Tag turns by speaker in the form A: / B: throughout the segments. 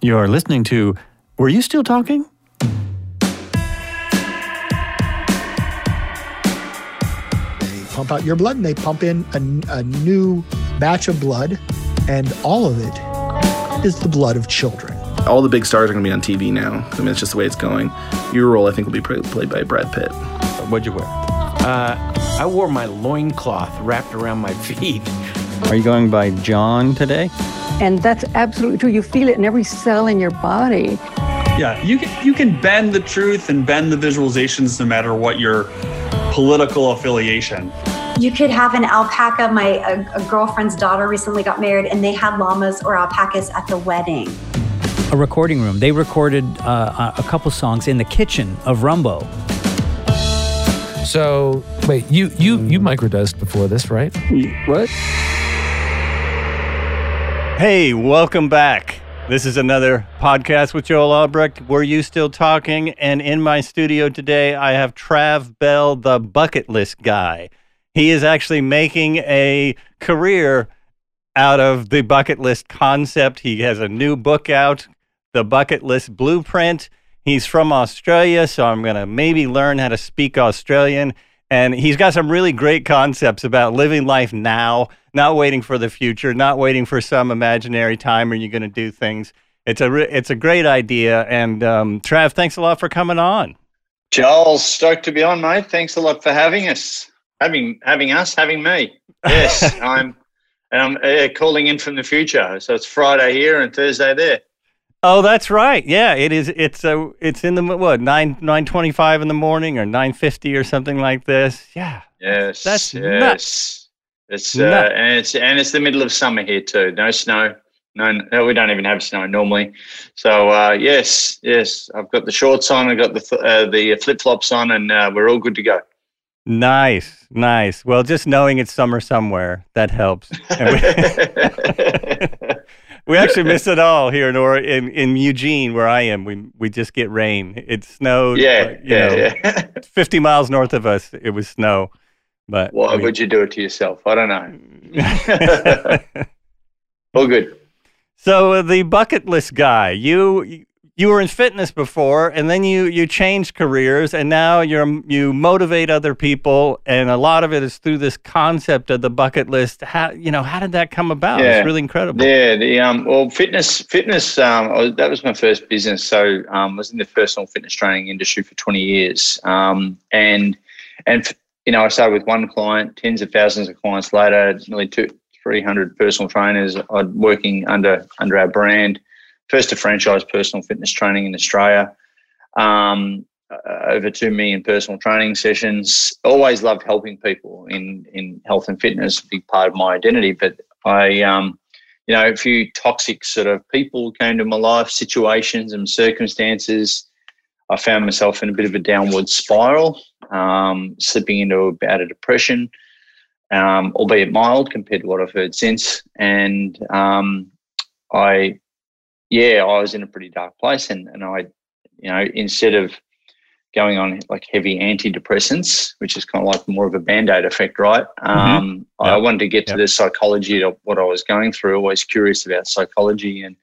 A: You're listening to Were You Still Talking?
B: They pump out your blood and they pump in a, a new batch of blood, and all of it is the blood of children.
C: All the big stars are going to be on TV now. I mean, it's just the way it's going. Your role, I think, will be played by Brad Pitt.
A: What'd you wear?
D: Uh, I wore my loincloth wrapped around my feet.
A: Are you going by John today?
E: And that's absolutely true. You feel it in every cell in your body.
F: Yeah, you can, you can bend the truth and bend the visualizations no matter what your political affiliation.
G: You could have an alpaca. My a, a girlfriend's daughter recently got married, and they had llamas or alpacas at the wedding.
H: A recording room. They recorded uh, a couple songs in the kitchen of Rumbo.
I: So wait, you you you microdosed before this, right?
A: What? Hey, welcome back. This is another podcast with Joel Albrecht. Were you still talking? And in my studio today, I have Trav Bell, the bucket list guy. He is actually making a career out of the bucket list concept. He has a new book out, The Bucket List Blueprint. He's from Australia, so I'm going to maybe learn how to speak Australian. And he's got some really great concepts about living life now, not waiting for the future, not waiting for some imaginary time when you're going to do things. It's a re- it's a great idea. And um, Trav, thanks a lot for coming on.
J: Joel, stoked to be on, mate. Thanks a lot for having us, having having us, having me. Yes, I'm, and I'm uh, calling in from the future. So it's Friday here and Thursday there.
A: Oh, that's right. Yeah, it is. It's a. It's in the what nine nine twenty five in the morning or nine fifty or something like this. Yeah.
J: Yes.
A: That's
J: yes.
A: nuts.
J: It's uh,
A: Nuts.
J: and it's and it's the middle of summer here too. No snow. No, no, we don't even have snow normally. So uh, yes, yes, I've got the shorts on. I've got the th- uh, the flip flops on, and uh, we're all good to go.
A: Nice, nice. Well, just knowing it's summer somewhere that helps. We, we actually miss it all here in or in, in Eugene, where I am. We we just get rain. It snowed.
J: Yeah, yeah,
A: know,
J: yeah.
A: Fifty miles north of us, it was snow. But
J: Why
A: we-
J: would you do it to yourself? I don't know. all good.
A: So uh, the bucket list guy, you you were in fitness before, and then you you changed careers, and now you're you motivate other people, and a lot of it is through this concept of the bucket list. How you know how did that come about?
J: Yeah.
A: It's really incredible.
J: Yeah, the um, well, fitness, fitness. Um, was, that was my first business. So um, I was in the personal fitness training industry for twenty years. Um, and and you know, I started with one client, tens of thousands of clients later, nearly two, three hundred personal trainers. I'm working under under our brand. First to franchise personal fitness training in Australia. Um, uh, over two million personal training sessions. Always loved helping people in in health and fitness. Big part of my identity. But I, um, you know, a few toxic sort of people came to my life, situations and circumstances. I found myself in a bit of a downward spiral, um, slipping into a bout of depression, um, albeit mild compared to what I've heard since. And um, I, yeah, I was in a pretty dark place, and and I, you know, instead of going on like heavy antidepressants, which is kind of like more of a band aid effect, right? Um, I wanted to get to the psychology of what I was going through. Always curious about psychology, and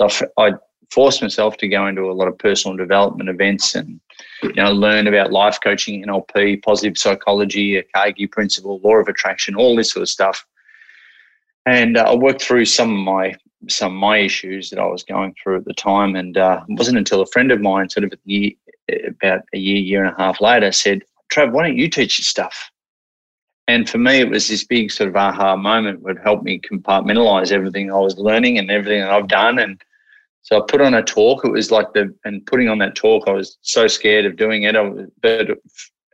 J: I, I forced myself to go into a lot of personal development events and you know learn about life coaching, NLP, positive psychology, a Carnegie principle, law of attraction, all this sort of stuff. And uh, I worked through some of my some of my issues that I was going through at the time, and uh, it wasn't until a friend of mine, sort of about a year, year and a half later, said, "Trav, why don't you teach this stuff?" And for me, it was this big sort of aha moment would help me compartmentalize everything I was learning and everything that I've done. And so I put on a talk. It was like the, and putting on that talk, I was so scared of doing it. I but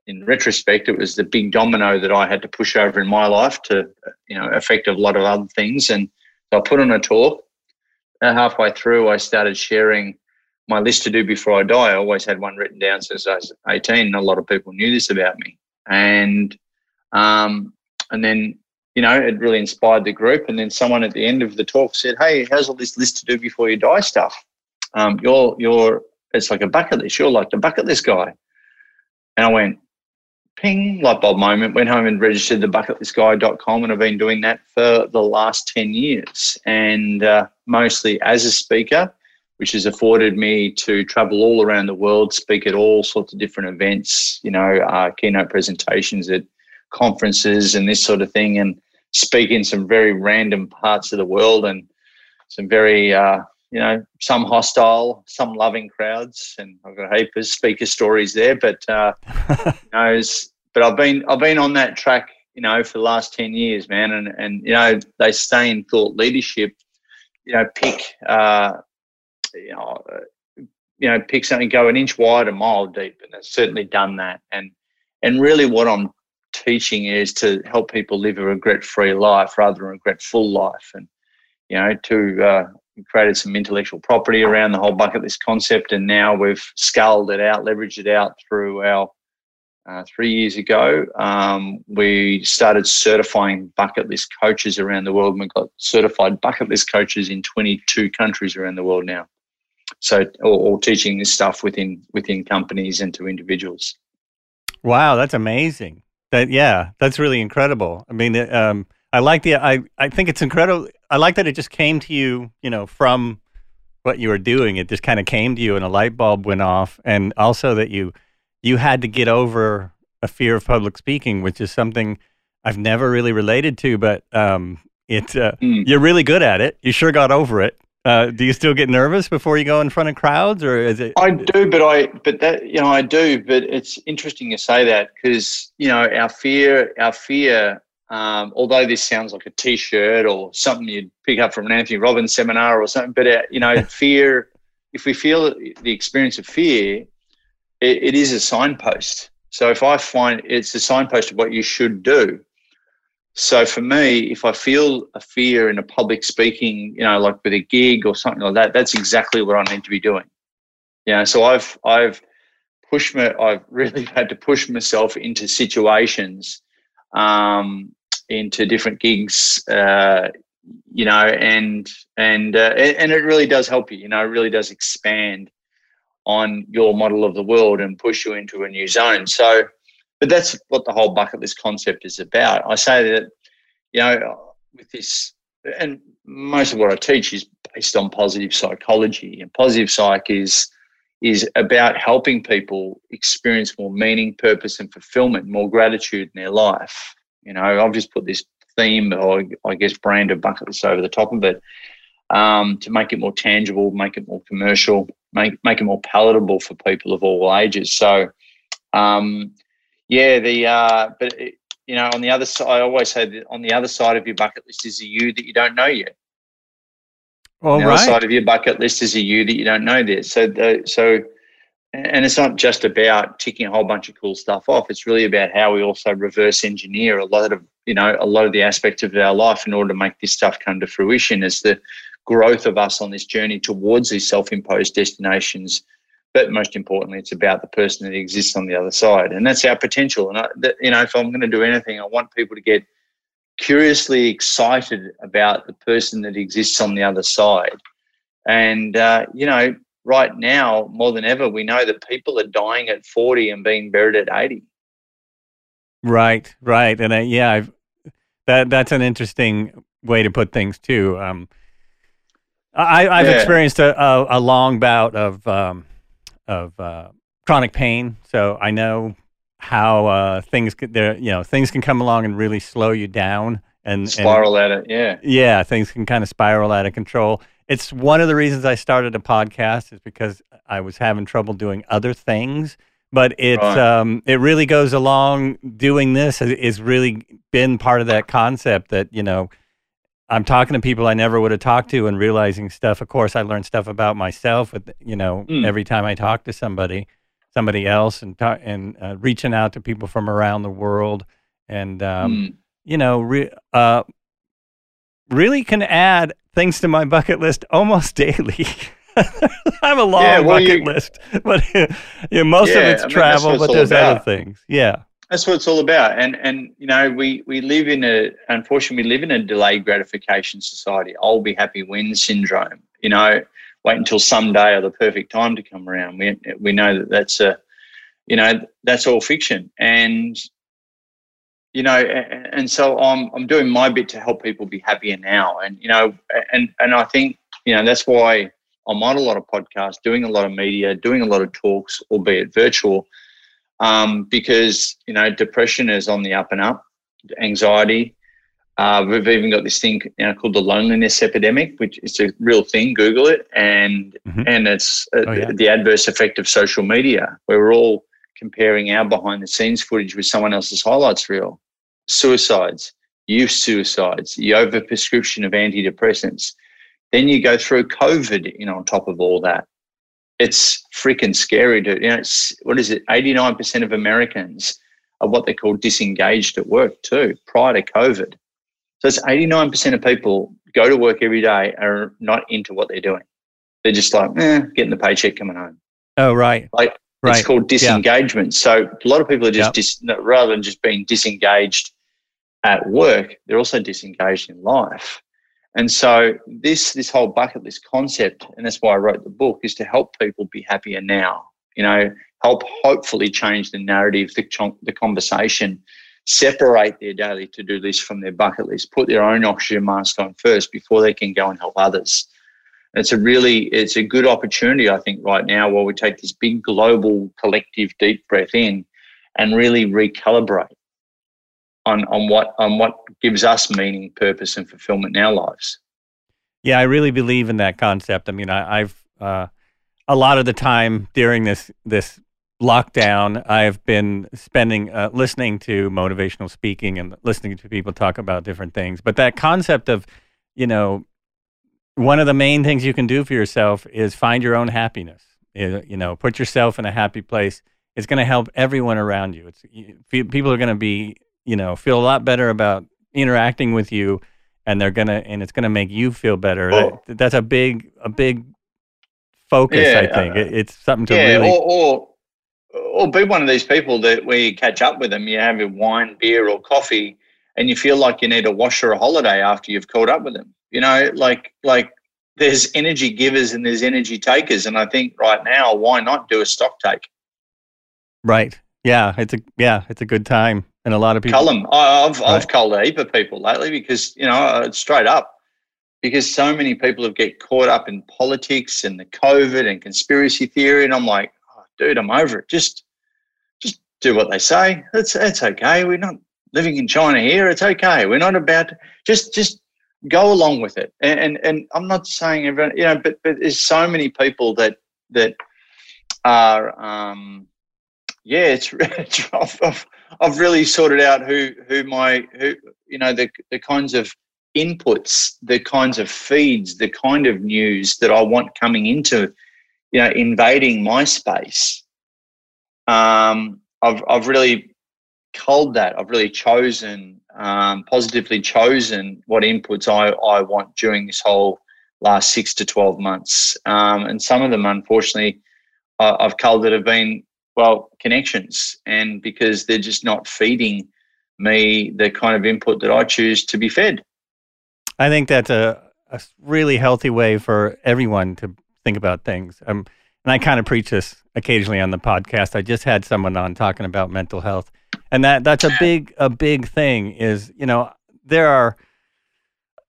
J: in retrospect, it was the big domino that I had to push over in my life to, you know, affect a lot of other things. And so I put on a talk. And halfway through, I started sharing my list to do before I die. I always had one written down since I was 18. And a lot of people knew this about me. And um, and then, you know, it really inspired the group. And then someone at the end of the talk said, Hey, how's all this list to do before you die stuff? Um, you're, you're, it's like a bucket list. You're like the bucket list guy. And I went, ping, light bulb moment, went home and registered the bucketlistguy.com. And I've been doing that for the last 10 years and uh, mostly as a speaker, which has afforded me to travel all around the world, speak at all sorts of different events, you know, uh, keynote presentations at conferences and this sort of thing, and speak in some very random parts of the world and some very, uh, you know, some hostile, some loving crowds, and I've got a heap of speaker stories there. But uh, you know, but I've been I've been on that track, you know, for the last ten years, man, and and you know they stay in thought leadership. You know, pick uh, you know, you know, pick something, go an inch wide, a mile deep, and it's certainly done that. And and really, what I'm teaching is to help people live a regret-free life rather than a regret-full life, and you know, to uh, created some intellectual property around the whole bucket list concept, and now we've scaled it out, leveraged it out through our. Uh, three years ago, um, we started certifying bucket list coaches around the world. We've got certified bucket list coaches in 22 countries around the world now so or, teaching this stuff within within companies and to individuals
A: wow that's amazing that yeah that's really incredible. I mean um, i like the i i think it's incredible i like that it just came to you you know from what you were doing. It just kind of came to you and a light bulb went off. And also that you you had to get over a fear of public speaking which is something i've never really related to but um it uh, mm. you're really good at it. You sure got over it uh, do you still get nervous before you go in front of crowds, or is it?
J: I do, but I but that you know I do, but it's interesting to say that because you know our fear, our fear. Um, although this sounds like a T-shirt or something you'd pick up from an Anthony Robbins seminar or something, but uh, you know, fear. If we feel the experience of fear, it, it is a signpost. So if I find it's a signpost of what you should do, so for me, if I feel a fear in a public speaking, you know, like with a gig or something like that, that's exactly what I need to be doing. You know, so I've I've pushed me. I've really had to push myself into situations, um, into different gigs, uh, you know, and and uh, and it really does help you. You know, it really does expand on your model of the world and push you into a new zone. So but that's what the whole bucket list concept is about. I say that, you know, with this, and most of what I teach is based on positive psychology, and positive psych is is about helping people experience more meaning, purpose, and fulfillment, more gratitude in their life. You know, I've just put this theme, or I guess, brand of bucket list over the top of it um, to make it more tangible, make it more commercial, make make it more palatable for people of all ages. So. Um, yeah, the uh, but it, you know, on the other side, I always say that on the other side of your bucket list is a you that you don't know yet. On the
A: right.
J: side of your bucket list is a you that you don't know there. So, the, so, and it's not just about ticking a whole bunch of cool stuff off. It's really about how we also reverse engineer a lot of you know a lot of the aspects of our life in order to make this stuff come to fruition. As the growth of us on this journey towards these self-imposed destinations but most importantly, it's about the person that exists on the other side, and that's our potential. And I, that, you know, if I'm going to do anything, I want people to get curiously excited about the person that exists on the other side. And uh, you know, right now more than ever, we know that people are dying at 40 and being buried at 80.
A: Right, right, and uh, yeah, I've, that that's an interesting way to put things too. Um, I, I've yeah. experienced a, a, a, long bout of um, of uh, chronic pain, so I know how uh, things there. You know, things can come along and really slow you down and
J: spiral
A: and,
J: at it. Yeah,
A: yeah, things can kind of spiral out of control. It's one of the reasons I started a podcast is because I was having trouble doing other things. But it's right. um, it really goes along. Doing this has really been part of that concept that you know I'm talking to people I never would have talked to and realizing stuff. Of course, I learned stuff about myself. With you know, mm. every time I talk to somebody, somebody else, and talk, and uh, reaching out to people from around the world, and um, mm. you know, re- uh, really can add things to my bucket list almost daily. I have a long yeah, well, bucket you, list, but you know, most yeah, of it's I mean, travel, but there's other things. Yeah.
J: That's what it's all about. And and you know, we we live in a unfortunately we live in a delayed gratification society. I'll be happy when syndrome. You know, wait until someday or the perfect time to come around. We we know that that's a you know that's all fiction and you know and so i'm i'm doing my bit to help people be happier now and you know and and i think you know that's why I'm on a lot of podcasts, doing a lot of media, doing a lot of talks, albeit virtual, um, because you know depression is on the up and up, anxiety. Uh, we've even got this thing you know, called the loneliness epidemic, which is a real thing. Google it, and
A: Mhm.
J: and it's uh,
A: Oh, yeah.
J: the, the adverse effect of social media, where we're all comparing our behind the scenes footage with someone else's highlights reel. Suicides, youth suicides, the overprescription of antidepressants. Then you go through COVID, you know, on top of all that. It's freaking scary to, you know, it's, what is it? 89% of Americans are what they call disengaged at work too, prior to COVID. So it's 89% of people go to work every day are not into what they're doing. They're just like, eh, getting the paycheck coming home.
A: Oh, right.
J: Like
A: Right.
J: it's called
A: Yeah.
J: disengagement. So a lot of people are just
A: Yep.
J: dis, rather than just being disengaged at work, they're also disengaged in life. And so this this whole bucket list concept, and that's why I wrote the book, is to help people be happier now. You know, help hopefully change the narrative, the the conversation, separate their daily to do list from their bucket list, put their own oxygen mask on first before they can go and help others. And it's a really it's a good opportunity, I think, right now while we take this big global collective deep breath in and really recalibrate on on what on what gives us meaning, purpose, and fulfillment in our lives.
A: Yeah, I really believe in that concept. I mean, I, I've uh, a lot of the time during this this lockdown, I've been spending uh, listening to motivational speaking and listening to people talk about different things. But that concept of, you know, one of the main things you can do for yourself is find your own happiness. You you know, put yourself in a happy place. It's going to help everyone around you. It's you- people are going to be, you know, feel a lot better about interacting with you and they're gonna and it's gonna make you feel better.
J: Oh.
A: That- that's a big a big focus. I think
J: uh,
A: It- it's something to
J: yeah,
A: really.
J: or, or or be one of these people that where you catch up with them, you have your wine, beer, or coffee, and you feel like you need a wash or a holiday after you've caught up with them. You know, like like there's energy givers and there's energy takers, and I think right now, why not do a stock take?
A: Right. Yeah. It's a yeah. It's a good time, and a lot of people.
J: Cull I've
A: Right.
J: I've culled a heap of people lately because you know uh, straight up because so many people have get caught up in politics and the COVID and conspiracy theory, and I'm like, oh, dude, I'm over it. Just just do what they say. It's it's okay. We're not living in China here. It's okay. We're not about to, just just go along with it. And, and and I'm not saying everyone, you know, but but there's so many people that that are um yeah, it's, it's I've, I've, really sorted out who who my who you know the the kinds of inputs, the kinds of feeds, the kind of news that I want coming into, you know, invading my space. Um, I've I've really culled that. I've really chosen um, positively chosen what inputs I I want during this whole last six to twelve months, um, and some of them, unfortunately, I- I've culled that have been well connections and because they're just not feeding me the kind of input that i choose to be fed
A: I think that's a really healthy way for everyone to think about things. Um, and I kind of preach this occasionally on the podcast. I just had someone on talking about mental health, and that that's a big a big thing. Is you know there are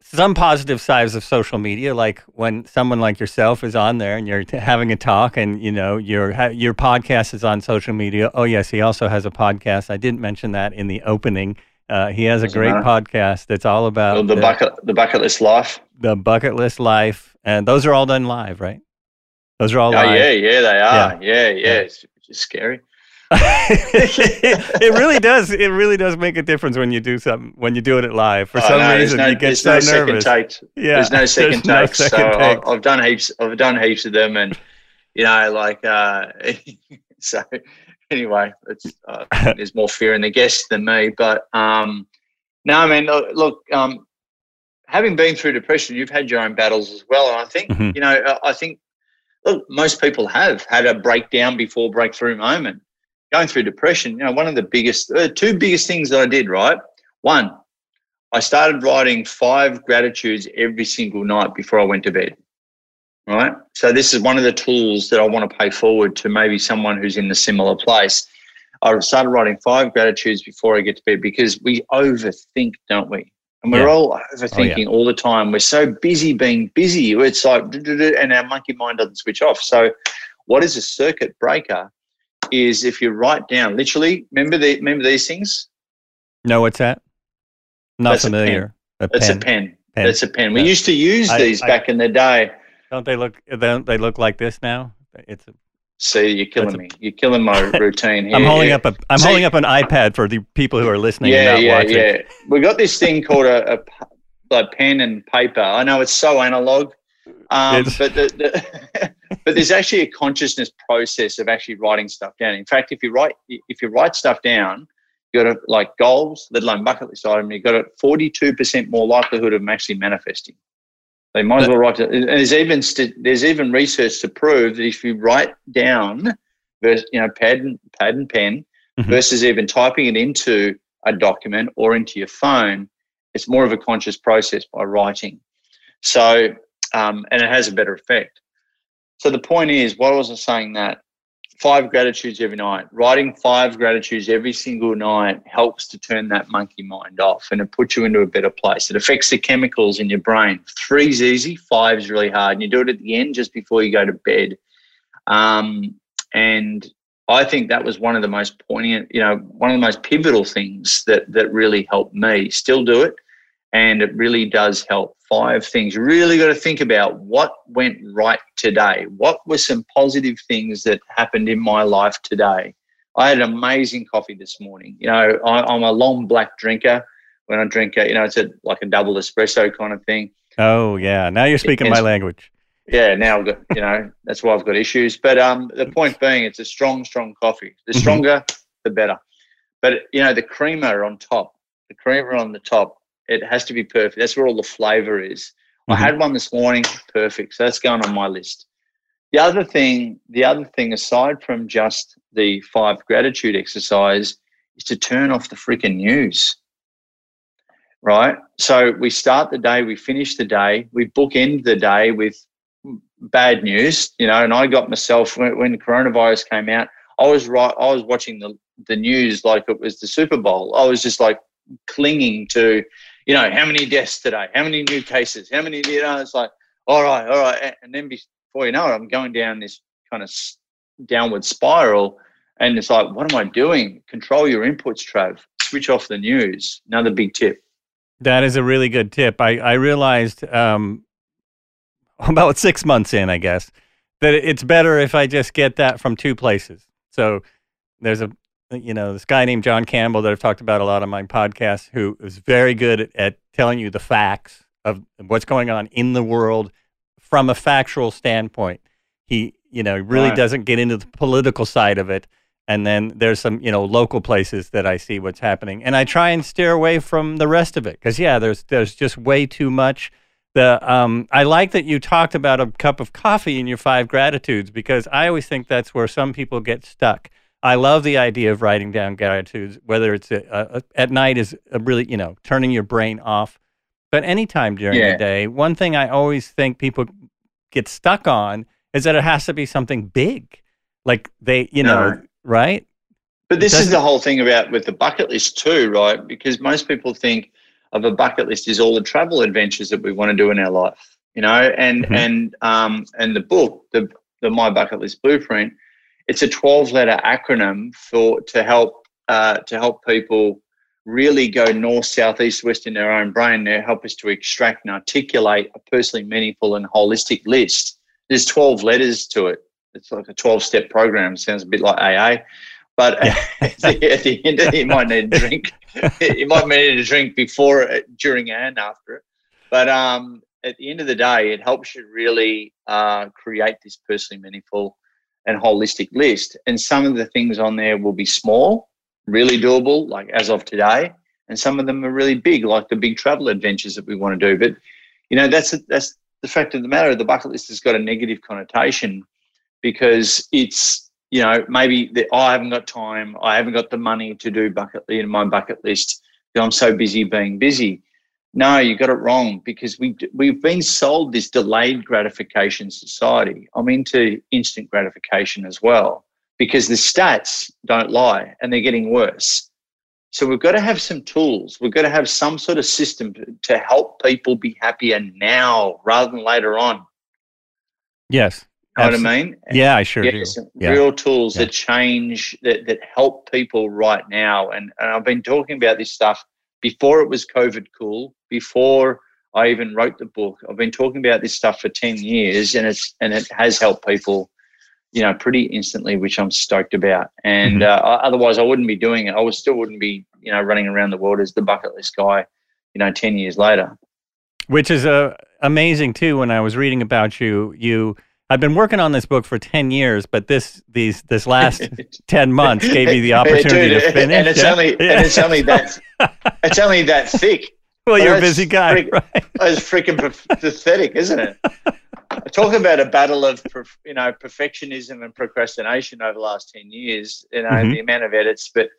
A: some positive sides of social media, like when someone like yourself is on there and you're t- having a talk, and you know your ha- your podcast is on social media. Oh yes, he also has a podcast. I didn't mention that in the opening. Uh, he has a
J: Doesn't
A: great
J: matter.
A: podcast that's all about
J: the, bucket the bucket list life
A: the bucket list life, and those are all done live, right? Those are all
J: oh
A: live.
J: yeah yeah they are yeah yeah,
A: Yeah.
J: It's, it's scary
A: it really does. It really does make a difference when you do something when you do it live. For
J: Oh,
A: some
J: no,
A: reason,
J: no,
A: you get so
J: no second
A: nervous.
J: takes
A: Yeah,
J: there's no second
A: there's no
J: takes
A: second
J: so
A: takes.
J: I've, done heaps i've done heaps of them and you know like uh so anyway it's uh, there's more fear in the guests than me but um no i mean look, um having been through depression you've had your own battles as well and i think
A: Mhm.
J: you know i think look most people have had a breakdown before breakthrough moment going through depression you know one of the biggest uh, two biggest things that i did right one I started writing five gratitudes every single night before I went to bed. Right. So this is one of the tools that I want to pay forward to maybe someone who's in a similar place. I started writing five gratitudes before I get to bed because we overthink, don't we? And we're
A: Yeah.
J: all overthinking all the time. We're so busy being busy. It's like, and our monkey mind doesn't switch off. So, what is a circuit breaker? Is if you write down literally. Remember the remember these things.
A: No, what's that? Not
J: That's a
A: familiar. A
J: That's
A: pen.
J: a pen.
A: Pen.
J: That's a pen. We
A: Yeah.
J: used to use
A: I-
J: these
A: I-
J: back in the day.
A: Don't they look? Don't they look like this now? It's. A,
J: See, you're killing
A: a-
J: me. You're killing my routine here.
A: I'm holding
J: Yeah.
A: up a. I'm
J: See-
A: holding up an iPad for the people who are listening
J: yeah,
A: and not
J: yeah,
A: watching.
J: yeah. We got this thing called a like pen and paper. I know it's so analog, um, but the, the but there's actually a consciousness process of actually writing stuff down. In fact, if you write if you write stuff down, you got to like goals, let alone bucket list item. You got a 42 percent more likelihood of them actually manifesting. They might as well write it. and There's even there's even research to prove that if you write down, you know, pad and pad and pen,
A: Mhm.
J: versus even typing it into a document or into your phone, it's more of a conscious process by writing. So, um, and it has a better effect. So the point is, what was I saying that five gratitudes every night, writing five gratitudes every single night helps to turn that monkey mind off and it puts you into a better place. It affects the chemicals in your brain. Three's easy, five's really hard. And you do it at the end just before you go to bed. Um, and I think that was one of the most poignant, you know, one of the most pivotal things that that really helped me. Still do it, and it really does help. Five things you really got to think about what went right today. What were some positive things that happened in my life today? I had an amazing coffee this morning. You know, I, I'm a long black drinker. When I drink, it, you know, it's a like a double espresso kind of thing.
A: Oh yeah. Now you're speaking my language.
J: Yeah, now I've got you know that's why I've got issues. But um, the point being, it's a strong, strong coffee. The
A: Mhm.
J: stronger, the better. But you know, the crema on top, the crema on the top, it has to be perfect. That's where all the flavor is. I
A: Mhm.
J: had one this morning, perfect. So that's going on my list. The other thing, the other thing, aside from just the five gratitude exercise, is to turn off the freaking news right? So we start the day, we finish the day, we bookend the day with bad news, you know. And I got myself when, when coronavirus came out, I was right. I was watching the the news like it was the Super Bowl. I was just like clinging to, you know, how many deaths today, how many new cases, how many, you know. It's like, all right, all right, and then before you know it, I'm going down this kind of downward spiral. And it's like, what am I doing? Control your inputs, Trav. Switch off the news. Another big tip.
A: That is a really good tip. I, I realized um, about six months in, I guess, that it's better if I just get that from two places. So there's a, you know, this guy named John Campbell that I've talked about a lot on my podcast who is very good at, at telling you the facts of what's going on in the world from a factual standpoint. He, you know, really
J: Right.
A: doesn't get into the political side of it. And then there's some, you know, local places that I see what's happening, and I try and steer away from the rest of it because, yeah, there's there's just way too much. The um, I like that you talked about a cup of coffee in your five gratitudes because I always think that's where some people get stuck. I love the idea of writing down gratitudes, whether it's a, a, at night is a really, you know, turning your brain off, but anytime during
J: Yeah.
A: the day. One thing I always think people get stuck on is that it has to be something big, like they, you know, right?
J: But this is the whole thing about with the bucket list too, right? Because most people think of a bucket list is all the travel adventures that we want to do in our life, you know. And
A: Mhm.
J: and um and the book, the the My Bucket List Blueprint, it's a twelve letter acronym for to help uh, to help people really go north, south, east, west in their own brain. They help us to extract and articulate a personally meaningful and holistic list. There's twelve letters to it. It's like a twelve step program. Sounds a bit like AA. But at, the, at the end, you might need a drink. you might need a drink before, during, and after it. But um, at the end of the day, it helps you really uh, create this personally meaningful and holistic list. And some of the things on there will be small, really doable, like as of today, and some of them are really big, like the big travel adventures that we want to do. But you know, that's that's the fact of the matter. The bucket list has got a negative connotation because it's you know maybe the, oh, I haven't got time, I haven't got the money to do bucket in my bucket list I'm so busy being busy. No, you got it wrong because we we've been sold this delayed gratification society. I'm into instant gratification as well because the stats don't lie and they're getting worse. So we've got to have some tools. We've got to have some sort of system to, to help people be happier now rather than later on.
A: Yes.
J: You know what I mean?
A: Yeah, I sure do.
J: some
A: Yeah.
J: real tools
A: Yeah.
J: that change that, that help people right now. And, and I've been talking about this stuff before it was COVID cool, before I even wrote the book. I've been talking about this stuff for 10 years and it's and it has helped people, you know, pretty instantly, which I'm stoked about. And
A: Mhm.
J: uh, otherwise I wouldn't be doing it. I would still wouldn't be, you know, running around the world as the bucket list guy, you know, 10 years later.
A: which is uh, amazing too. When I was reading about you, you I've been working on this book for ten years, but this these this last ten months gave me the opportunity
J: dude,
A: to finish.
J: And it's
A: yeah?
J: only
A: Yeah.
J: and it's only that it's only that thick.
A: Well, you're a busy guy,
J: freak-
A: right?
J: It's freaking pathetic, isn't it? Talk about a battle of you know perfectionism and procrastination over the last ten years. You know
A: Mhm.
J: the amount of edits, but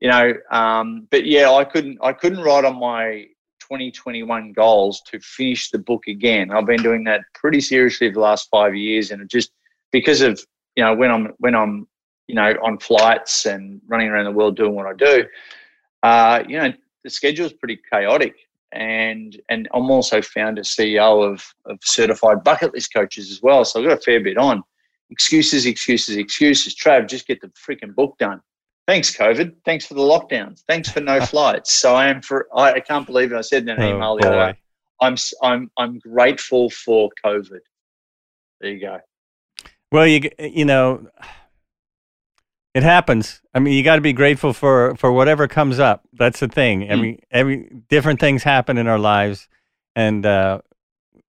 J: you know, um, but yeah, I couldn't I couldn't write on my 2021 goals to finish the book again. I've been doing that pretty seriously for the last five years, and just because of you know when I'm when I'm you know on flights and running around the world doing what I do, uh, you know the schedule's pretty chaotic and and I'm also founder CEO of of certified bucket list coaches as well. So I've got a fair bit on. Excuses, excuses, excuses. Trav, just get the freaking book done. Thanks, COVID. Thanks for the lockdowns. Thanks for no flights. So I am for. I, I can't believe it. I said in an
A: Oh,
J: email the other day. I'm I'm I'm grateful for COVID. There you go.
A: Well, you you know, it happens. I mean, you got to be grateful for for whatever comes up. That's the thing.
J: Hmm.
A: Every every different things happen in our lives, and uh,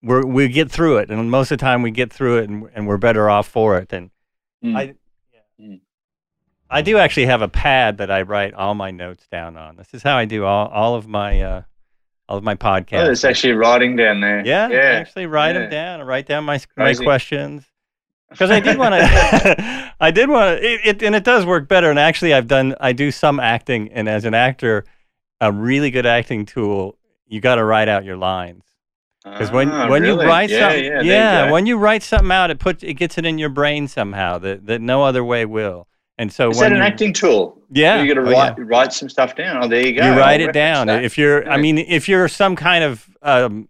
A: we we get through it. And most of the time, we get through it, and, and we're better off for it. And
J: Mm.
A: I, yeah.
J: Mm.
A: I do actually have a pad that I write all my notes down on. This is how I do all all of my uh, all of my podcasts.
J: Oh, there's actually writing down there.
A: Yeah, I
J: yeah.
A: actually write
J: yeah.
A: them down. I write down my my
J: Crazy.
A: questions because I did want to. I did want to, it, it, and it does work better. And actually, I've done. I do some acting, and as an actor, a really good acting tool. You got to write out your lines because when
J: Ah,
A: when
J: really?
A: you write
J: yeah,
A: something,
J: yeah, there you
A: when you write something out, it puts it gets it in your brain somehow that that no other way will. And so
J: Is
A: when
J: that an
A: you,
J: acting tool?
A: Yeah.
J: You got to
A: Oh,
J: write write some stuff down. Oh, there you go.
A: you
J: I'll
A: write it down.
J: that.
A: If you're, I mean, if you're some kind of um,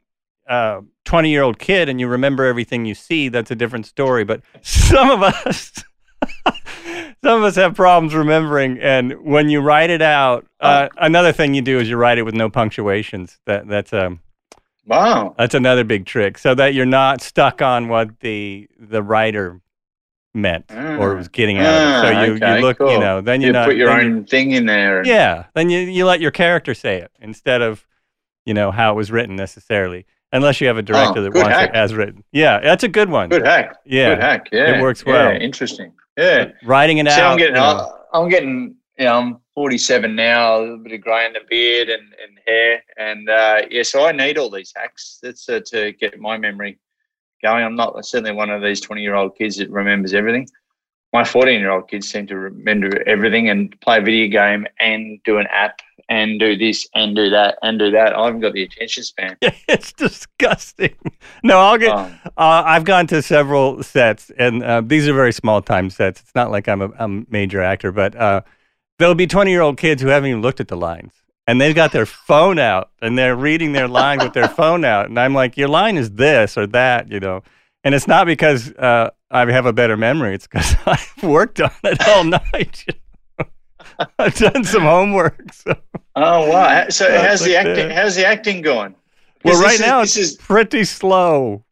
A: uh, 20 year old kid and you remember everything you see, that's a different story. But some of us, some of us have problems remembering. And when you write it out, uh, another thing you do is you write it with no punctuations. That that's um
J: Wow.
A: that's another big trick, so that you're not stuck on what the the writer meant or was getting out of it. So
J: Ah,
A: you,
J: okay,
A: you look, you know, then you're
J: You
A: not
J: put your
A: then you-
J: own thing in there. and-
A: yeah, then you, you let your character say it instead of, you know, how it was written necessarily, unless you have a director
J: Oh,
A: that wants
J: hack.
A: it as written. Yeah, that's a good one.
J: Good hack.
A: Yeah,
J: Good hack. Yeah.
A: it works well. Yeah.
J: Interesting. Yeah.
A: Writing it
J: See,
A: out.
J: I'm getting,
A: you know.
J: I'm getting, you know, I'm 47 now, a little bit of grey in the beard and, and hair. And uh, yeah, so I need all these hacks. That's uh, to get my memory going. I'm not certainly one of these 20 year old kids that remembers everything. My 14 year old kids seem to remember everything and play a video game and do an app and do this and do that and do that. I haven't got the attention span.
A: it's disgusting. No, I'll get.
J: Um,
A: Uh, I've gone to several sets, and uh, these are very small time sets. It's not like I'm a, I'm a major actor, but uh, there'll be 20 year old kids who haven't even looked at the lines. And they've got their phone out and they're reading their line with their phone out. And I'm like, your line is this or that, you know. And it's not because uh, I have a better memory, it's because I've worked on it all night. I've done some homework. So.
J: Oh wow! So how's the acting?
A: that.
J: How's the acting going?
A: Well, right
J: is-
A: now
J: this
A: it's
J: is
A: pretty slow.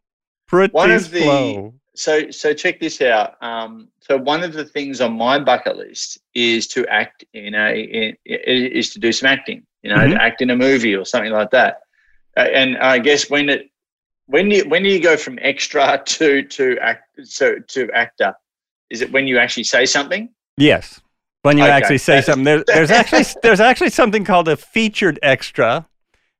A: Pretty
J: one of the
A: slow.
J: so so check this out. Um, so one of the things on my bucket list is to act in a in, is to do some acting. You know,
A: Mhm.
J: to act in a movie or something like that. Uh, and I guess when it when you when do you go from extra to to act so to actor? Is it when you actually say something?
A: Yes. When you
J: Okay.
A: actually say something, there, there's actually there's actually something called a featured extra,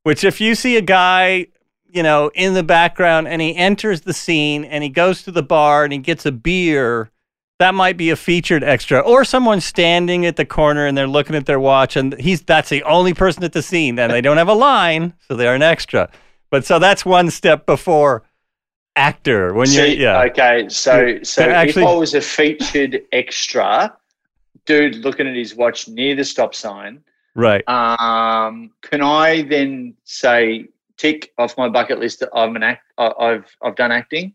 A: which if you see a guy, you know, in the background and he enters the scene and he goes to the bar and he gets a beer, that might be a featured extra. Or someone standing at the corner and they're looking at their watch and he's that's the only person at the scene and they don't have a line, so they're an extra. But so that's one step before actor. When you yeah.
J: Okay, so so
A: actually-
J: if I was a featured extra, dude looking at his watch near the stop sign,
A: Right.
J: Um, can I then say tick off my bucket list that I'm an act? I- I've I've done acting.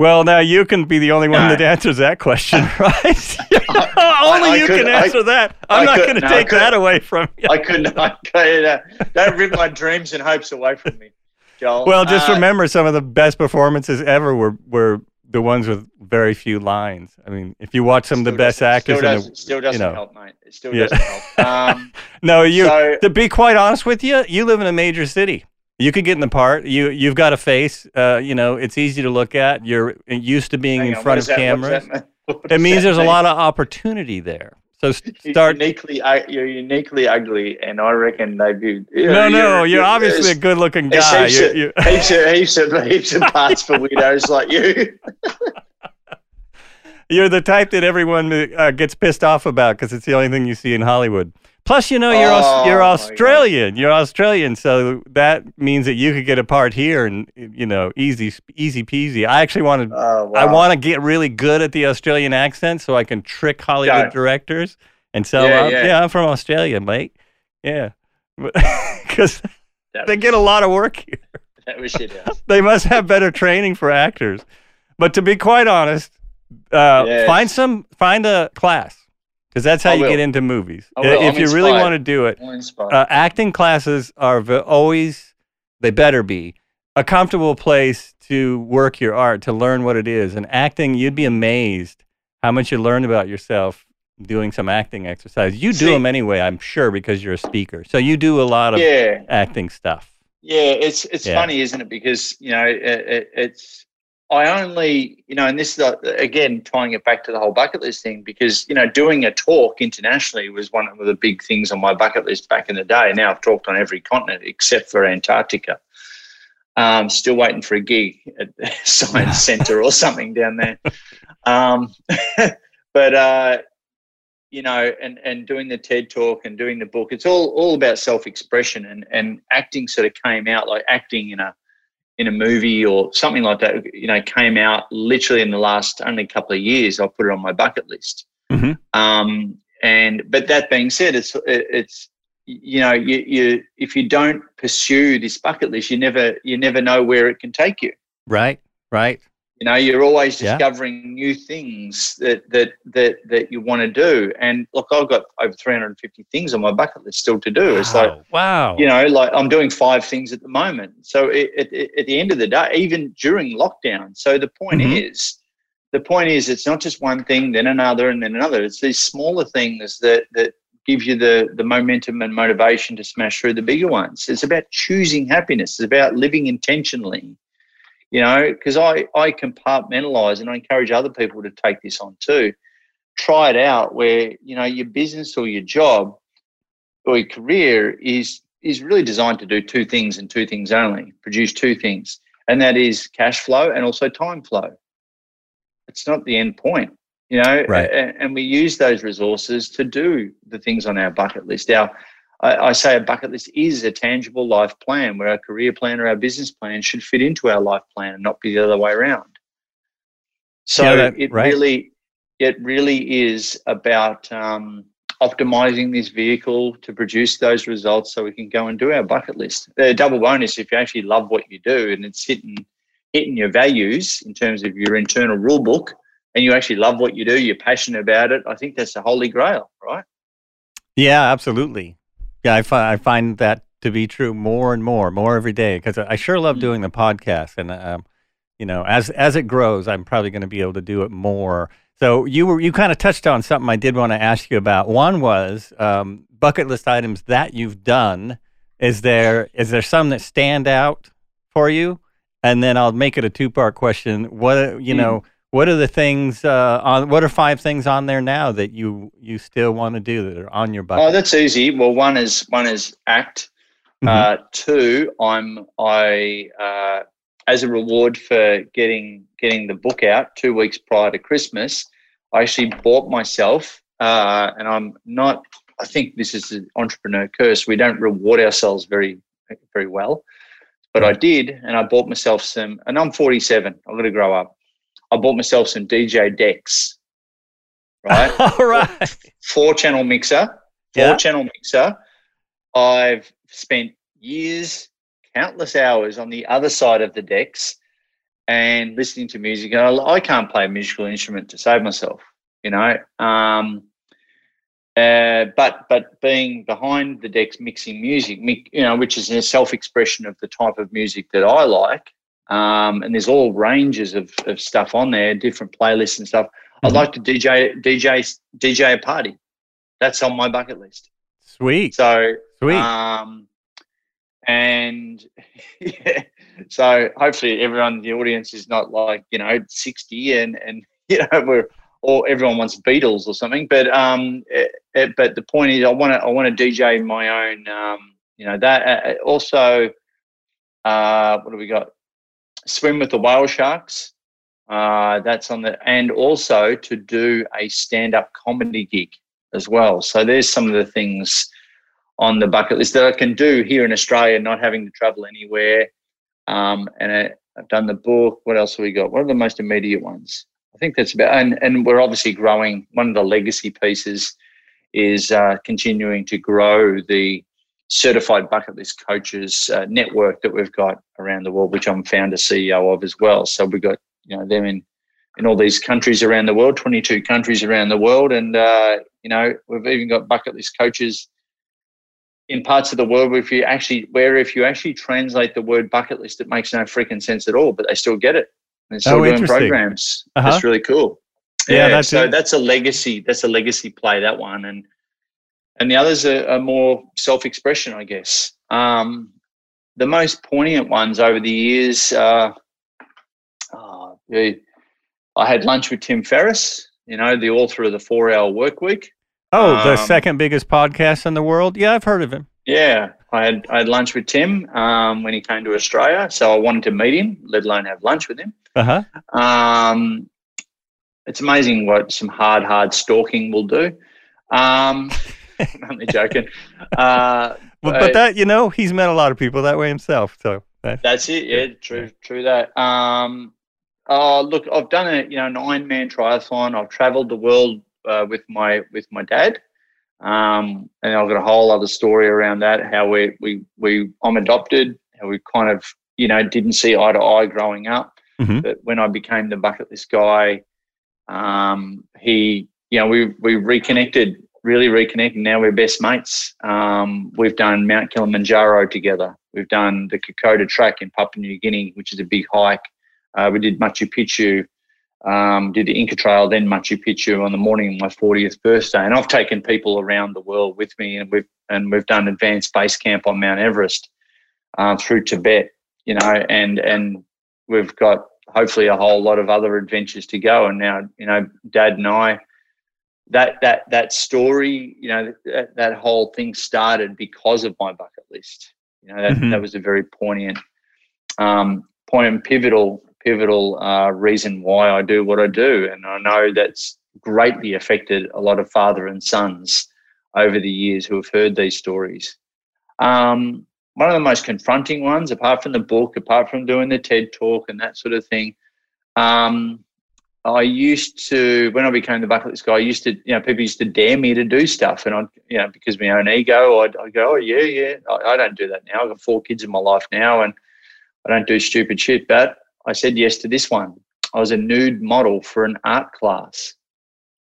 A: Well, now you can be the only one
J: No.
A: that answers that question, right?
J: I-
A: only
J: I
A: you
J: could-
A: can
J: I-
A: answer that. I'm
J: I
A: not going to
J: no,
A: take that away from you.
J: I couldn't. I could, uh, don't rip my dreams and hopes away from me, Joel.
A: Well, just
J: Uh,
A: remember some of the best performances ever were were the ones with very few lines. I mean, if you watch some of the best actors,
J: Still doesn't,
A: the,
J: still doesn't
A: know.
J: help, mate. It still
A: Yeah.
J: doesn't help. Um,
A: no, you.
J: So-
A: to be quite honest with you, you live in a major city. You could get in the part. You you've got a face. Uh, you know, it's easy to look at. You're used to being in
J: on,
A: front of
J: that-
A: cameras.
J: that
A: It means there's a lot of opportunity there. So s-
J: You're uniquely. You're uniquely ugly, and I reckon they do.
A: No, no, you're obviously a good-looking guy.
J: heaps,
A: You-
J: of,
A: you-
J: heaps, of, heaps, of, heaps of parts for weirdos like you.
A: You're the type that everyone uh, gets pissed off about because it's the only thing you see in Hollywood. Plus, you know, you're
J: Oh,
A: you're. Australian. You're Australian, so that means that you could get a part here and you know, easy easy peasy. I actually wanted
J: Oh,
A: I
J: wow.
A: want to get really good at the Australian accent so I can trick Hollywood directors and sell
J: Yeah, yeah.
A: Yeah, I'm from Australia, mate. Yeah, because they get a lot of work here
J: That was shit
A: they must have better training for actors. But to be quite honest, uh,
J: Yes.
A: find some find a class because that's how
J: I
A: you
J: will.
A: get into movies. If
J: I'm
A: you really want to do it, uh, acting classes are v- always they better be a comfortable place to work your art to learn what it is. And acting, you'd be amazed how much you learn about yourself doing some acting exercise. You do
J: See-
A: them anyway, I'm sure, because you're a speaker. So you do a lot of
J: yeah,
A: acting stuff.
J: yeah. It's it's
A: Yeah.
J: funny, isn't it? Because you know, it, it, it's I only you know, and this is again tying it back to the whole bucket list thing. Because you know, doing a talk internationally was one of the big things on my bucket list back in the day. Now I've talked on every continent except for Antarctica. Um, still waiting for a gig at the Science Centre or something down there. Um, but uh, you know, and and doing the TED talk and doing the book, it's all all about self expression and and acting sort of came out like acting in a in a movie or something like that. You know, came out literally in the last only couple of years. I put it on my bucket list.
A: Mhm.
J: Um, and but that being said, it's it's you know you you if you don't pursue this bucket list, you never you never know where it can take you.
A: Right, right.
J: You know, you're always
A: Yeah.
J: discovering new things that that that that you want to do. And look, I've got over 350 things on my bucket list still to do. It's like
A: Wow. wow.
J: you know, like I'm doing five things at the moment. So it, it, it- at the end of the day, even during lockdown. So the point
A: Mhm.
J: is, the point is, it's not just one thing, then another, and then another. It's these smaller things that that give you the the momentum and motivation to smash through the bigger ones. It's about choosing happiness. It's about living intentionally. You know, because I I compartmentalize, and I encourage other people to take this on too. Try it out where you know your business or your job or your career is is really designed to do two things and two things only produce two things and that is cash flow and also time flow it's not the end point you know
A: Right.
J: and, and we use those resources to do the things on our bucket list our I, I say a bucket list is a tangible life plan where our career plan or our business plan should fit into our life plan and not be the other way around so
A: Yeah, that-
J: it
A: right.
J: really it really is about um, optimizing this vehicle to produce those results so we can go and do our bucket list. A double bonus if you actually love what you do and it's hitting hitting your values in terms of your internal rule book and you actually love what you do, you're passionate about it, I think that's the holy grail, right?
A: Yeah, absolutely. Yeah, I find I find that to be true more and more, more every day. Because I sure love
J: Mm.
A: doing the podcast, and um, you know, as as it grows, I'm probably going to be able to do it more. So you were you kind of touched on something I did want to ask you about. One was um, bucket list items that you've done. Is there is there some that stand out for you? And then I'll make it a two part question. What you
J: Mm.
A: What are the things uh, on? What are five things on there now that you you still want to do that are on your bucket?
J: Oh, that's easy. Well, one is one is act.
A: Mhm.
J: Uh, two, I'm I uh, as a reward for getting getting the book out two weeks prior to Christmas. I actually bought myself, uh, and I'm not. I think this is an entrepreneur curse. We don't reward ourselves very very well, but I did, and I bought myself some. And I'm 47. I'm going to grow up. I bought myself some DJ decks. Right
A: All right.
J: four channel mixer, four
A: Yeah.
J: channel mixer, I've spent years, countless hours on the other side of the decks and listening to music. And I, I can't play a musical instrument to save myself, you know. Um, uh, but but being behind the decks mixing music, you know, which is a self-expression of the type of music that I like, um, and there's all ranges of, of stuff on there, different playlists and stuff. I'd like to DJ DJ DJ a party. That's on my bucket list.
A: Sweet.
J: So
A: Sweet.
J: um, and yeah, so hopefully everyone in the audience is not like you know sixty and and you know we're or everyone wants Beatles or something. But um, it, it- but the point is, I want to I want to DJ my own. Um, you know that uh, also. Uh, what do we got? Swim with the whale sharks. Uh, that's on the and also to do a stand up comedy gig as well. So there's some of the things on the bucket list that I can do here in Australia, not having to travel anywhere. Um, and I, I've done the book. What else have we got? What are the most immediate ones? I think that's about. And and we're obviously growing. One of the legacy pieces is uh, continuing to grow the certified bucket list coaches uh, network that we've got around the world, which I'm founder CEO of as well. So we've got you know them in in all these countries around the world, 22 countries around the world, and uh, you know we've even got bucket list coaches in parts of the world where if you actually where if you actually translate the word bucket list, it makes no freaking sense at all, but they still get it. And they're still
A: Oh,
J: doing programs.
A: Uh-huh.
J: That's really cool.
A: Yeah, that's
J: so
A: it.
J: that's a legacy. That's a legacy play. That one, and and the others are, are more self-expression, I guess. Um, the most poignant ones over the years. Uh, yeah, I had lunch with Tim Ferriss. You know, the author of the Four Hour Work Week.
A: Oh, the
J: Um,
A: second biggest podcast in the world. Yeah, I've heard of him.
J: Yeah, I had I had lunch with Tim um, when he came to Australia, so I wanted to meet him, let alone have lunch with him.
A: Uh huh.
J: Um, it's amazing what some hard, hard stalking will do. Um, I'm only joking. Uh,
A: But,
J: but-
A: that you know, he's met a lot of people that way himself. So that,
J: That's it. Yeah, true, true that. Um, oh, look, I've done a you know an Ironman triathlon. I've travelled the world uh, with my with my dad, um, and I've got a whole other story around that. How we we we I'm adopted. How we kind of you know didn't see eye to eye growing up,
A: Mhm.
J: but when I became the bucket list guy, um, he you know we we reconnected. Really reconnected. Now we're best mates. Um, we've done Mount Kilimanjaro together. We've done the Kokoda Track in Papua New Guinea, which is a big hike. Uh, we did Machu Picchu, um, did the Inca Trail, then Machu Picchu on the morning of my 40th birthday. And I've taken people around the world with me, and we've and we've done advanced base camp on Mount Everest uh, through Tibet. You know, and and we've got hopefully a whole lot of other adventures to go. And now, you know, Dad and I that that that story, you know, that, that whole thing started because of my bucket list. You know, that,
A: Mhm.
J: that was a very poignant, um, poignant, pivotal, pivotal uh, reason why I do what I do, and I know that's greatly affected a lot of father and sons over the years who have heard these stories. Um, one of the most confronting ones, apart from the book, apart from doing the TED talk and that sort of thing, um, I used to, when I became the bucket list guy, I used to, you know, people used to dare me to do stuff. And I, you know, because of my own ego, I'd, I'd go, oh, yeah, yeah. I, I don't do that now. I've got four kids in my life now and I don't do stupid shit. But I said yes to this one. I was a nude model for an art class.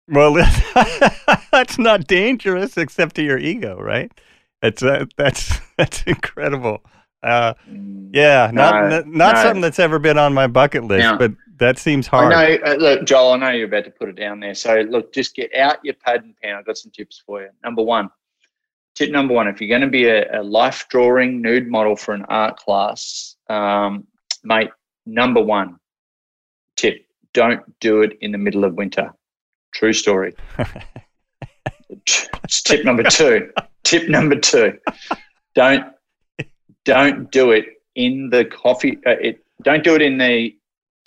A: well, that's not dangerous except to your ego, right? That's uh, that's that's incredible. Uh, yeah, not
J: No,
A: not, not
J: no.
A: something that's ever been on my bucket list,
J: Yeah.
A: but that seems hard.
J: I know, uh, look, Joel, I know you're about to put it down there. So, look, just get out your pad and pen. I've got some tips for you. Number one, tip number one if you're going to be a, a life drawing nude model for an art class, um, mate, number one tip don't do it in the middle of winter. True story. Tip number two. Tip number two. Don't don't do it in the coffee. Uh, it, don't do it in the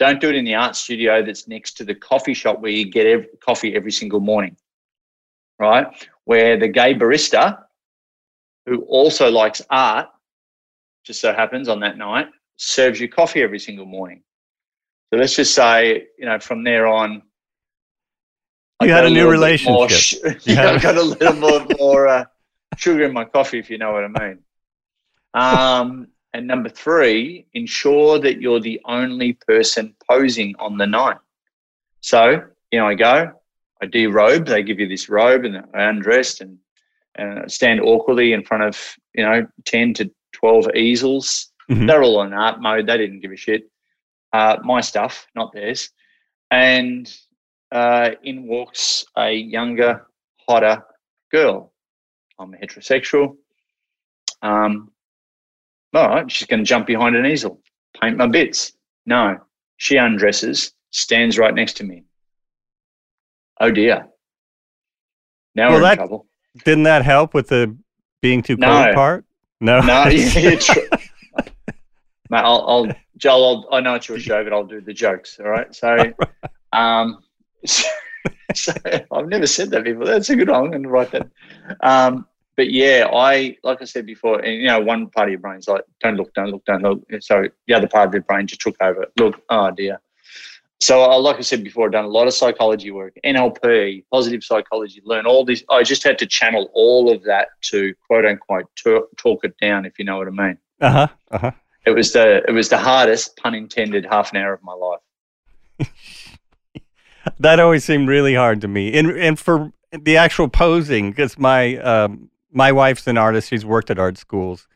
J: don't do it in the art studio that's next to the coffee shop where you get ev coffee every single morning, right? Where the gay barista, who also likes art, just so happens on that night, serves you coffee every single morning. So let's just say, you know, from there on, I
A: You had a new
J: more
A: relationship.
J: sh-
A: You
J: yeah, I got a little more, more uh, sugar in my coffee, if you know what I mean. Um, and number three, ensure that you're the only person posing on the night. So, you know, I go, I derobe, they give you this robe and I undressed and, and stand awkwardly in front of, you know, 10 to 12 easels.
A: Mhm.
J: They're all in art mode. They didn't give a shit. Uh, my stuff, not theirs. And uh, in walks a younger, hotter girl. I'm heterosexual. Um, all right, she's going to jump behind an easel, paint my bits. No, she undresses, stands right next to me. Oh dear. Now
A: Well,
J: we're in
A: that-
J: trouble.
A: Didn't that help with the being too cold
J: No.
A: part? No.
J: No, yeah, tr- Mate, I'll, I'll Joel. I'll, I know it's your show, but I'll do the jokes. All right. So, um, so, so I've never said that before. That's a good one. I'm going to write that. Um, but yeah, I like I said before, and you know, one part of your brain's like, don't look, don't look, don't look. So the other part of your brain just took over. Look, oh dear. So, uh, like I said before, I've done a lot of psychology work, NLP, positive psychology, learn all this. I just had to channel all of that to quote unquote talk, talk it down, if you know what I mean.
A: Uh huh. Uh huh.
J: It was the it was the hardest, pun intended, half an hour of my life.
A: That always seemed really hard to me. And and for the actual posing, because my um, my wife's an artist. She's worked at art schools,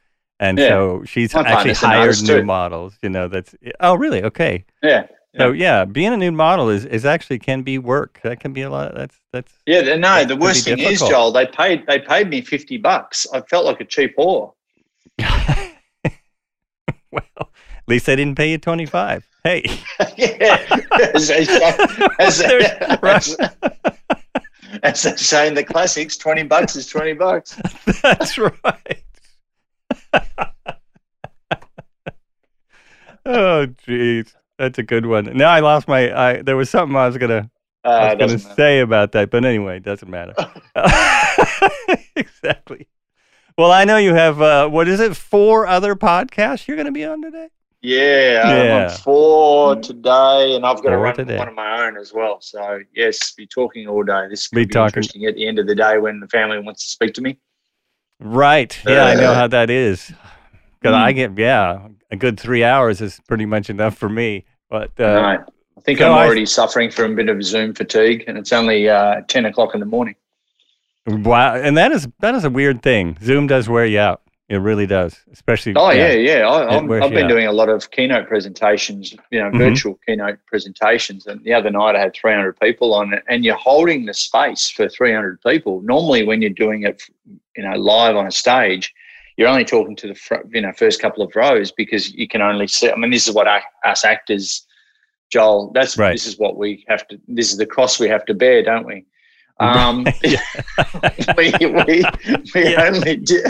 A: and
J: Yeah.
A: so she's
J: My
A: actually hired new
J: too.
A: models. You know, that's oh really okay.
J: Yeah.
A: So yeah, being a nude model is, is actually can be work. That can be a lot. That's that's
J: Yeah, no,
A: That
J: the worst thing is. Joel, they paid they paid me fifty bucks. I felt like a cheap whore.
A: well. At least they didn't pay you twenty five. Hey,
J: yeah. as, as,
A: There's-
J: as, they say in the classics, twenty bucks is twenty bucks.
A: that's right. oh jeez, that's a good one. Now I lost my. I there was something I was gonna I
J: Uh,
A: was going to say about that, but anyway, it doesn't matter. exactly. Well, I know you have, uh, what is it, four other podcasts you're going to be on today?
J: Yeah, I'm
A: Yeah.
J: on four today, and I've got to run
A: today.
J: one of my own as well. So yes, be talking all day. This could
A: Be
J: be,
A: talking-
J: interesting at the end of the day when the family wants to speak to me.
A: Right. Yeah, I know
J: Uh,
A: how that is. Because I
J: mm.
A: get, yeah, a good three hours is pretty much enough for me. But uh,
J: no, I think
A: so
J: I'm
A: I-
J: already suffering from a bit of Zoom fatigue, and it's only uh, ten o'clock in the morning.
A: wow. And that is, that is a weird thing. Zoom does wear you out. It really does. Especially.
J: Oh yeah, yeah. I, I'm, I've been doing a lot of keynote presentations, you know,
A: Mhm.
J: virtual keynote presentations. And the other night I had 300 people on it, and you're holding the space for 300 people. Normally, when you're doing it, you know, live on a stage, you're only talking to the fr- you know first couple of rows because you can only see. I mean, this is what I, us actors, Joel. That's
A: Right.
J: this is what we have to. This is the cross we have to bear, don't we? Um, we we, we
A: Yeah.
J: only do,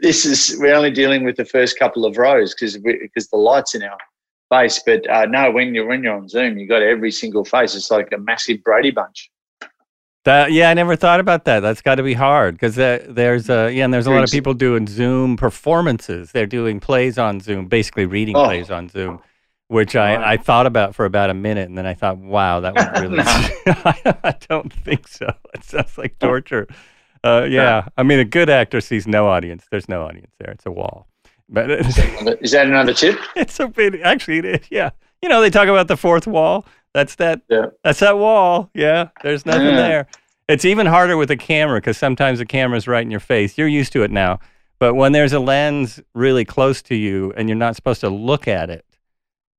J: this is we're only dealing with the first couple of rows because because the lights in our face. But uh, no, when you're when you're on Zoom, you got every single face. It's like a massive Brady bunch.
A: That, yeah, I never thought about that. That's got to be hard because there's uh, yeah, and there's a lot of people doing Zoom performances. They're doing plays on Zoom, basically reading
J: Oh.
A: plays on Zoom, which I, I thought about for about a minute, and then I thought, wow, that would really. I don't think so. It sounds like torture. Uh, yeah, I mean, a good actor sees no audience. There's no audience there. It's a wall. But
J: Is that another tip?
A: it's a bit. Actually, it is. Yeah, you know, they talk about the fourth wall. That's that.
J: Yeah.
A: That's that wall. Yeah, there's nothing
J: Yeah.
A: there. It's even harder with a camera because sometimes the camera's right in your face. You're used to it now. But when there's a lens really close to you and you're not supposed to look at it,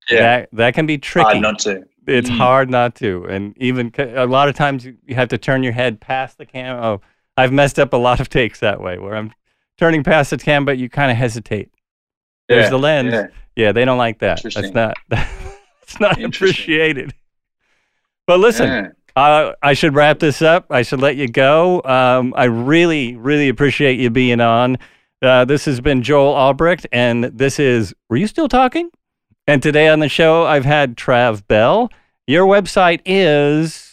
J: Yeah.
A: that, that can be tricky.
J: Hard not to.
A: It's
J: Mm.
A: hard not to. And even a lot of times you you have to turn your head past the camera. Oh, I've messed up a lot of takes that way where I'm turning past the cam, but you kind of hesitate. There's
J: Yeah,
A: the lens.
J: yeah.
A: Yeah. they don't like that. That's not, it's not appreciated. But listen,
J: Yeah.
A: uh, I should wrap this up. I should let you go. Um, I really, really appreciate you being on. Uh, this has been Joel Albrecht, and this is Were You Still Talking? And today on the show, I've had Trav Bell. Your website is.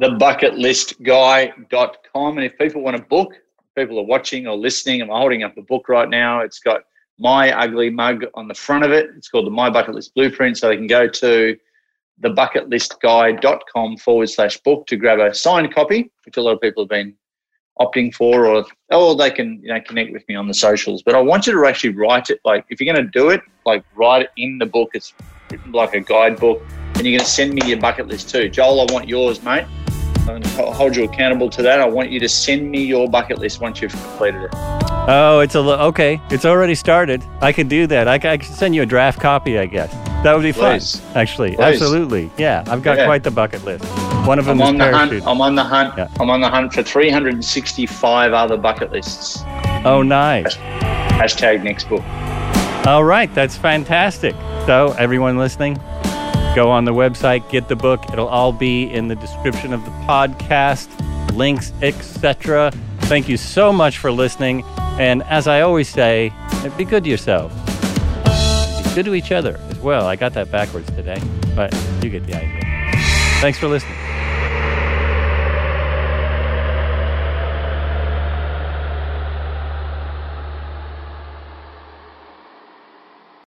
J: thebucketlistguy.com. And if people want to book, people are watching or listening, I'm holding up a book right now. It's got my ugly mug on the front of it. It's called the My Bucket List Blueprint. So they can go to thebucketlistguy.com forward slash book to grab a signed copy, which a lot of people have been opting for, or or they can you know connect with me on the socials. But I want you to actually write it. Like if you're going to do it, like write it in the book. It's written like a guidebook, and you're going to send me your bucket list too. Joel, I want yours, mate. Going to hold you accountable to that. I want you to send me your bucket list once you've completed it.
A: Oh, it's a okay. It's already started. I could do that. I, c- I could send you a draft copy, I guess. That would be
J: Please.
A: fun, actually.
J: Please.
A: Absolutely. Yeah, I've got
J: Yeah.
A: quite the bucket list. One of them
J: I'm
A: is
J: on the hunt.
A: parachute.
J: I'm on the hunt.
A: Yeah.
J: I'm on the hunt for 365 other bucket lists.
A: Oh, nice.
J: Hashtag next book.
A: All right, that's fantastic. So, everyone listening, go on the website, get the book. It'll all be in the description of the podcast, links, etc. Thank you so much for listening. And as I always say, be good to yourself. Be good to each other as well. I got that backwards today, but you get the idea. Thanks for listening.